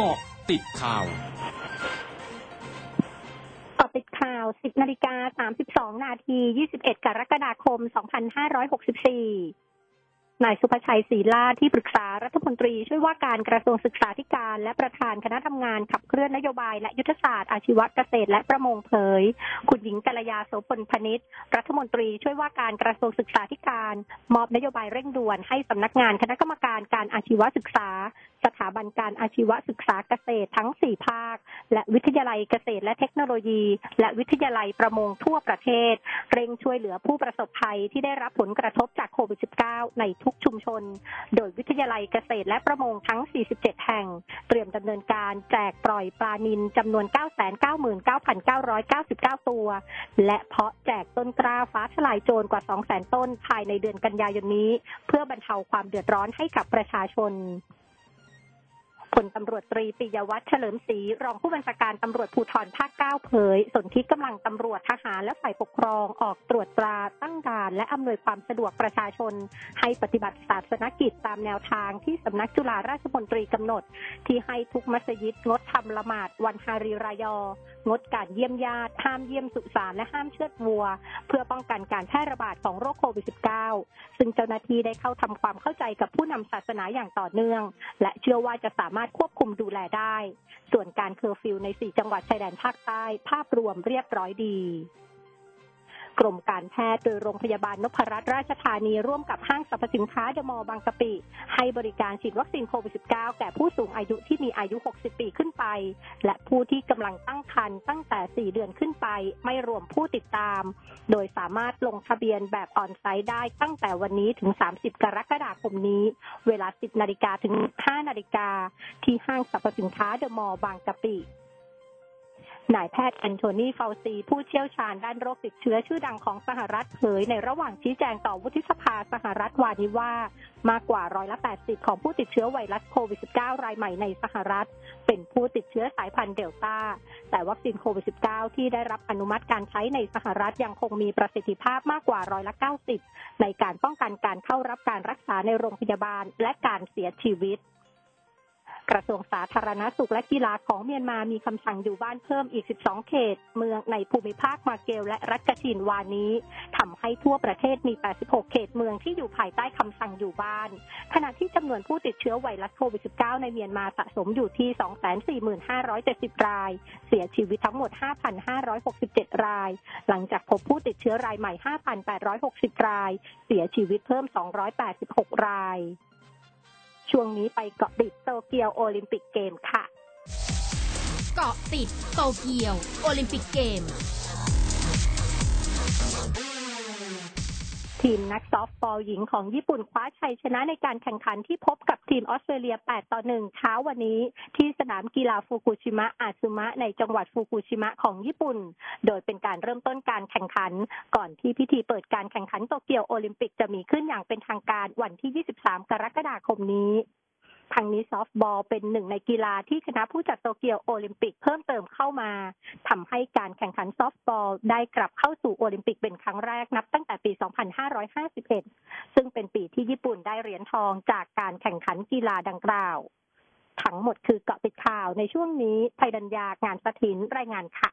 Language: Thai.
เกาะติดข่าวกาะติดข่าว 10นาฬิกา32 นาที 21 กรกฎาคม 2564 นายสุภชัยศรีลาที่ปรึกษารัฐมนตรี ช่วยว่าการกระทรวงศึกษาธิการ และประธานคณะทำงานขับเคลื่อนนโยบายและยุทธศาสตร์อาชีวเกษตรและประมงเผย คุณหญิงกัลยาโสพลพนิษฐ์รัฐมนตรีช่วยว่าการกระทรวงศึกษาธิการ มอบนโยบายเร่งด่วนให้สำนักงานคณะกรรมการการอาชีวศึกษา สถาบันการอาชีวศึกษาเกษตรทั้ง 4 ภาค และวิทยาลัยเกษตรและเทคโนโลยี และวิทยาลัยประมงทั่วประเทศ เร่งช่วยเหลือผู้ประสบภัยที่ได้รับผลกระทบจากโควิด -19 ในทุุกชุมชน โดยวิทยาลัยเกษตรและประมงทั้ง 47 แห่ง เตรียมดำเนินการแจกปล่อยปลานิลจำนวน 999,999 ตัว และเพาะแจกต้นกล้าฟ้าทลายโจรกว่า 200,000 ต้นภายในเดือนกันยายนนี้ เพื่อบรรเทาความเดือดร้อนให้กับประชาชน พลตำรวจตรีปิยวัฒน์เฉลิมศรีรองผู้บัญชาการตำรวจภูธรภาค9เผยสนที่กำลังตำรวจทหารและฝ่ายปกครองออกตรวจตราตั้งด่านและอำนวยความสะดวกประชาชน ให้ปฏิบัติศาสนกิจตามแนวทางที่สำนักจุฬาราชมนตรีกำหนด ที่ให้ทุกมัสยิดงดทำละหมาดวันฮารีรายอ งดการเยี่ยมญาติห้ามเยี่ยมสุสานและห้ามเชือดวัว เพื่อป้องกันการแพร่ระบาดของโรคโควิด -19 ซึ่งเจ้าหน้าที่ได้เข้าทำความเข้าใจกับผู้นำศาสนาอย่างต่อเนื่อง และเชื่อว่าจะสามารถควบคุมดูแลได้ ส่วนการเคอร์ฟิวใน 4 จังหวัดชายแดนภาคใต้ ภาพรวมเรียบร้อยดี กรมการแพทย์โดยโรงพยาบาลนพรัตน์ราชธานีร่วมกับห้างสรรพสินค้าเดอะมอลล์บางกะปิ ให้บริการฉีดวัคซีนโควิด -19 แก่ผู้สูงอายุที่มีอายุ 60 ปีขึ้นไป และผู้ที่กำลังตั้งครรภ์ตั้งแต่ 4 เดือนขึ้นไป ไม่รวมผู้ติดตาม โดยสามารถลงทะเบียนแบบออนไซต์ได้ตั้งแต่วันนี้ถึง 30 กรกฎาคมนี้ เวลา 10 นาฬิกาถึง 5 นาฬิกาที่ห้างสรรพสินค้าเดอะมอลล์บางกะปิ นายแพทย์แอนโทนีเฟาวซี ผู้เชี่ยวชาญด้านโรคติดเชื้อชื่อดังของสหรัฐเผยในระหว่างชี้แจงต่อวุฒิสภาสหรัฐวานี้ว่ามากกว่าร้อยละ80 ของผู้ติดเชื้อไวรัสโควิด -19 รายใหม่ในสหรัฐ เป็นผู้ติดเชื้อสายพันธุ์เดลต้า แต่วัคซีนโควิด -19 ที่ได้รับอนุมัติการใช้ในสหรัฐยังคงมีประสิทธิภาพมากกว่าร้อยละ90 ในการป้องกันการเข้ารับการรักษาในโรงพยาบาลและการเสียชีวิต กระทรวงสาธารณสุขและกีฬาของเมียนมามีคำสั่งอยู่บ้านเพิ่มอีก 12 เขต เมืองในภูมิภาคมาเกลและรัฐกชินวานี้ทำให้ทั่วประเทศมี 86 เขตเมืองที่อยู่ภายใต้คำสั่งอยู่บ้าน ขณะที่จำนวนผู้ติดเชื้อไวรัสโควิด -19 ในเมียนมาสะสมอยู่ที่ 245,700ราย เสียชีวิตทั้งหมด 5,567 ราย หลังจากพบผู้ติดเชื้อรายใหม่ 5,860 ราย เสียชีวิตเพิ่ม 286 ราย ช่วงนี้ไปเกาะติดโตเกียวโอลิมปิกเกมค่ะ เกาะติดโตเกียวโอลิมปิกเกม ทีมนักซอฟต์บอลหญิงของญี่ปุ่นคว้าชัยชนะในการแข่งขันที่พบกับทีมออสเตรเลีย 8 ต่อ 1 เช้าวันนี้ ที่สนามกีฬาฟูกุชิมะอาซุมะในจังหวัดฟูกุชิมะของญี่ปุ่น โดยเป็นการเริ่มต้นการแข่งขัน ก่อนที่พิธีเปิดการแข่งขันโตเกียวโอลิมปิกจะมีขึ้นอย่างเป็นทางการวันที่ 23 กรกฎาคมนี้ ทางนี้ซอฟต์บอลเป็นหนึ่งในกีฬาที่คณะผู้จัดโตเกียวโอลิมปิกเพิ่มเติมเข้ามาทำให้การแข่งขันซอฟต์บอลได้กลับเข้าสู่โอลิมปิกเป็นครั้งแรกนับตั้งแต่ปี 2551 ซึ่งเป็นปีที่ญี่ปุ่นได้เหรียญทองจากการแข่งขันกีฬาดังกล่าว ทั้งหมดคือเกาะติดข่าวในช่วงนี้ไทยดัญญางานสถินรายงานค่ะ